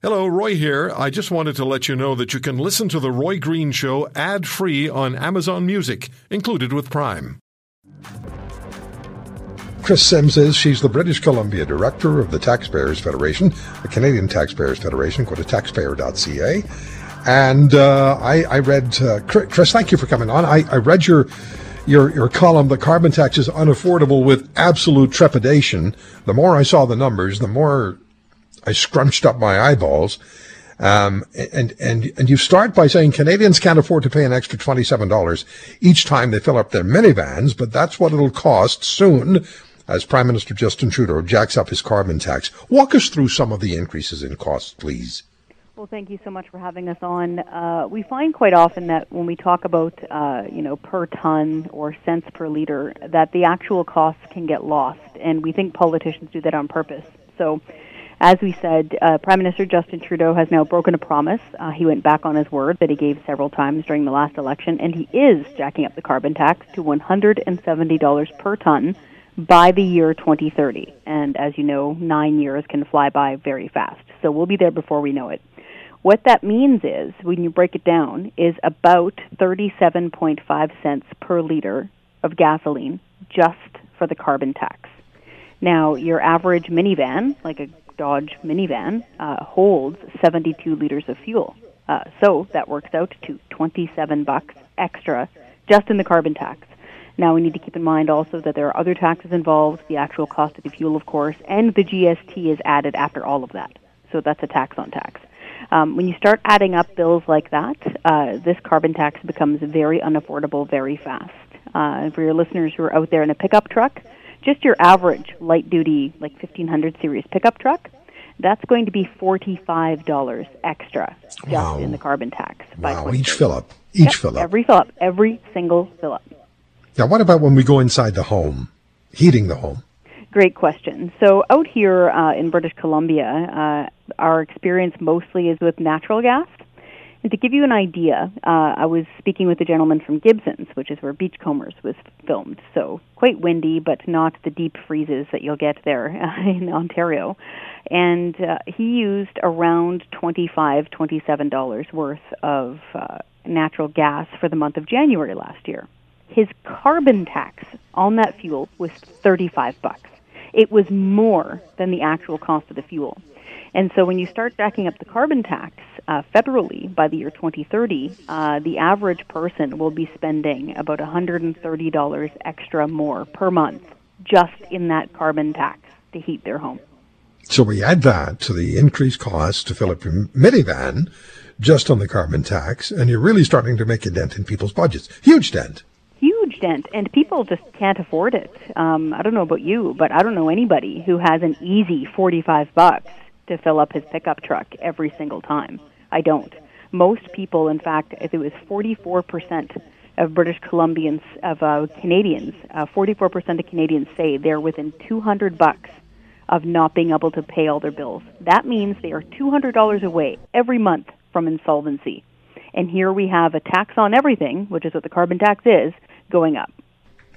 Hello, Roy here. I just wanted to let you know that you can listen to The Roy Green Show ad free on Amazon Music, included with Prime. Kris Sims is, she's the British Columbia Director of the Taxpayers Federation, the Canadian Taxpayers Federation. Go to taxpayer.ca. And uh, I, I, read, uh, Kris, thank you for coming on. I, I read your, your, your column, The Carbon Tax is Unaffordable with Absolute Trepidation. The more I saw the numbers, the more I scrunched up my eyeballs. Um, and, and, and you start by saying Canadians can't afford to pay an extra $27 each time they fill up their minivans, but that's what it'll cost soon as Prime Minister Justin Trudeau jacks up his carbon tax. Walk us through some of the increases in costs, please. Well, thank you so much for having us on. Uh, we find quite often that when we talk about, uh, you know, per ton or cents per liter, that the actual costs can get lost, and we think politicians do that on purpose. So as we said, uh, Prime Minister Justin Trudeau has now broken a promise. Uh, he went back on his word that he gave several times during the last election, and he is jacking up the carbon tax to $170 per ton by the year 2030. And as you know, nine years can fly by very fast. So we'll be there before we know it. What that means is, when you break it down, is about 37.5 cents per liter of gasoline just for the carbon tax. Now, your average minivan, like a Dodge minivan uh, holds 72 liters of fuel. Uh, so that works out to 27 bucks extra just in the carbon tax. Now we need to keep in mind also that there are other taxes involved, the actual cost of the fuel, of course, and the GST is added after all of that. So that's a tax on tax. Um, when you start adding up bills like that, uh, this carbon tax becomes very unaffordable very fast. Uh, for your listeners who are out there in a pickup truck, just your average light duty, like 1500 series pickup truck, that's going to be $45 extra just wow. in the carbon tax. Wow, each fill up. Each yep, fill up. Every fill up. Every single fill up. Now, what about when we go inside the home, heating the home? Great question. So, out here uh, in British Columbia, uh, our experience mostly is with natural gas. And to give you an idea, uh, I was speaking with a gentleman from Gibsons, which is where Beachcombers was filmed. So quite windy, but not the deep freezes that you'll get there uh, in Ontario. And uh, he used around twenty-five, twenty-seven dollars worth of uh, natural gas for the month of January last year. His carbon tax on that fuel was thirty-five bucks. It was more than the actual cost of the fuel. And so when you start jacking up the carbon tax uh, federally by the year 2030, uh, the average person will be spending about $130 extra more per month just in that carbon tax to heat their home. So we add that to the increased cost to fill up your minivan just on the carbon tax, and you're really starting to make a dent in people's budgets. Huge dent huge dent, and people just can't afford it. Um, I don't know about you, but I don't know anybody who has an easy forty-five bucks to fill up his pickup truck every single time. I don't. Most people, in fact, it was 44% of British Columbians, of uh, Canadians, uh, 44% of Canadians say they're within 200 bucks of not being able to pay all their bills. That means they are $200 away every month from insolvency. And here we have a tax on everything, which is what the carbon tax is, going up.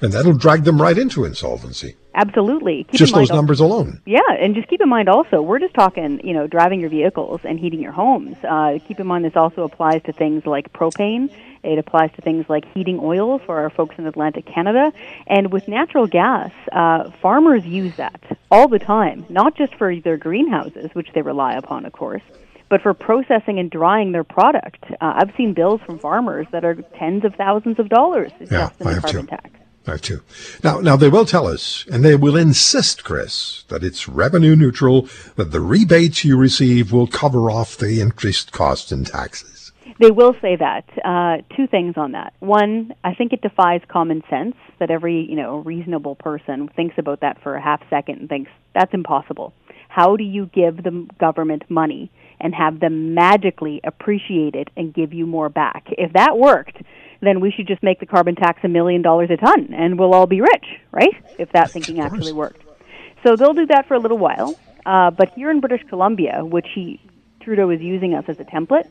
And that'll drag them right into insolvency. Absolutely. Keep just those also, numbers alone. Yeah, and just keep in mind also, we're just talking, you know, driving your vehicles and heating your homes. Uh, keep in mind this also applies to things like propane. It applies to things like heating oil for our folks in Atlantic Canada. And with natural gas, uh, farmers use that all the time, not just for their greenhouses, which they rely upon, of course, but for processing and drying their product. Uh, I've seen bills from farmers that are tens of thousands of dollars yeah, just in the carbon too. tax. I too. Now, now they will tell us, and they will insist, Kris, that it's revenue neutral, that the rebates you receive will cover off the increased cost in taxes. They will say that. Uh, two things on that. One, I think it defies common sense that every you know reasonable person thinks about that for a half second and thinks that's impossible. How do you give the government money and have them magically appreciate it and give you more back? If that worked, then we should just make the carbon tax a million dollars a ton and we'll all be rich, right? If that thinking actually worked. So they'll do that for a little while. Uh, but here in British Columbia, which he, Trudeau is using us as a template,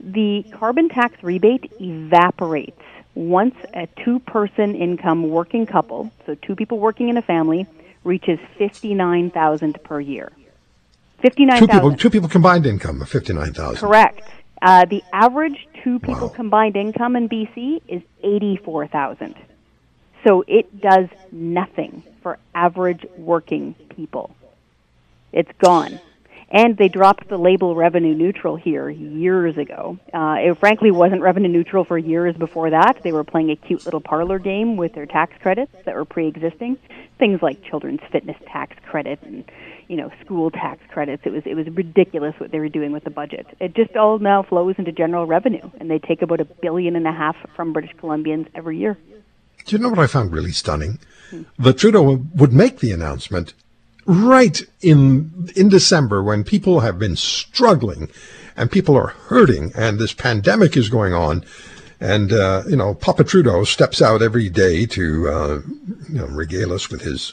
the carbon tax rebate evaporates once a two person income working couple, so two people working in a family, reaches 59000 per year. Fifty-nine Two people, two people combined income of fifty-nine thousand. Correct. Uh, the average two people Wow. combined income in BC is eighty-four thousand. So it does nothing for average working people. It's gone. And they dropped the label revenue neutral here years ago. Uh, it frankly wasn't revenue neutral for years before that. They were playing a cute little parlor game with their tax credits that were pre-existing, things like children's fitness tax credit and you know school tax credits. It was it was ridiculous what they were doing with the budget. It just all now flows into general revenue, and they take about a billion and a half from British Columbians every year. Do you know what I found really stunning? That Trudeau would make the announcement right in in December when people have been struggling and people are hurting and this pandemic is going on. And, uh, you know, Papa Trudeau steps out every day to, uh, you know, regale us with his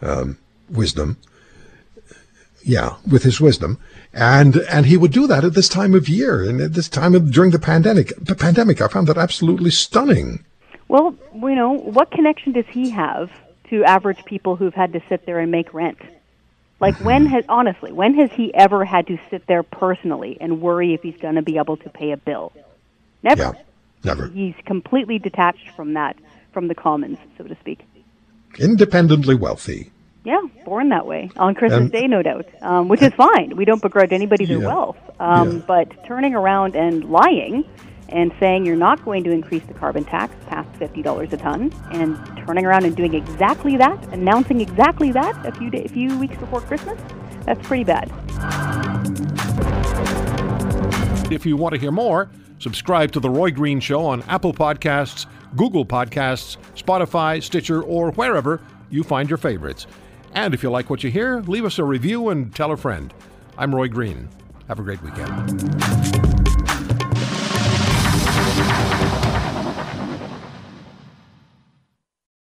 um, wisdom. Yeah, with his wisdom. And, and he would do that at this time of year and at this time of, during the pandemic. The pandemic, I found that absolutely stunning. Well, you know, what connection does he have to average people who've had to sit there and make rent? Like when has honestly, when has he ever had to sit there personally and worry if he's going to be able to pay a bill? Never. Yeah, never. He's completely detached from that, from the commons, so to speak. Independently wealthy. Yeah, born that way on Christmas And- Day, no doubt, um, which is fine. We don't begrudge anybody their Yeah. wealth, um, Yeah. but turning around and lying and saying you're not going to increase the carbon tax past fifty dollars a ton, and turning around and doing exactly that, announcing exactly that a few day, a few weeks before Christmas, that's pretty bad. If you want to hear more, subscribe to The Roy Green Show on Apple Podcasts, Google Podcasts, Spotify, Stitcher, or wherever you find your favorites. And if you like what you hear, leave us a review and tell a friend. I'm Roy Green. Have a great weekend.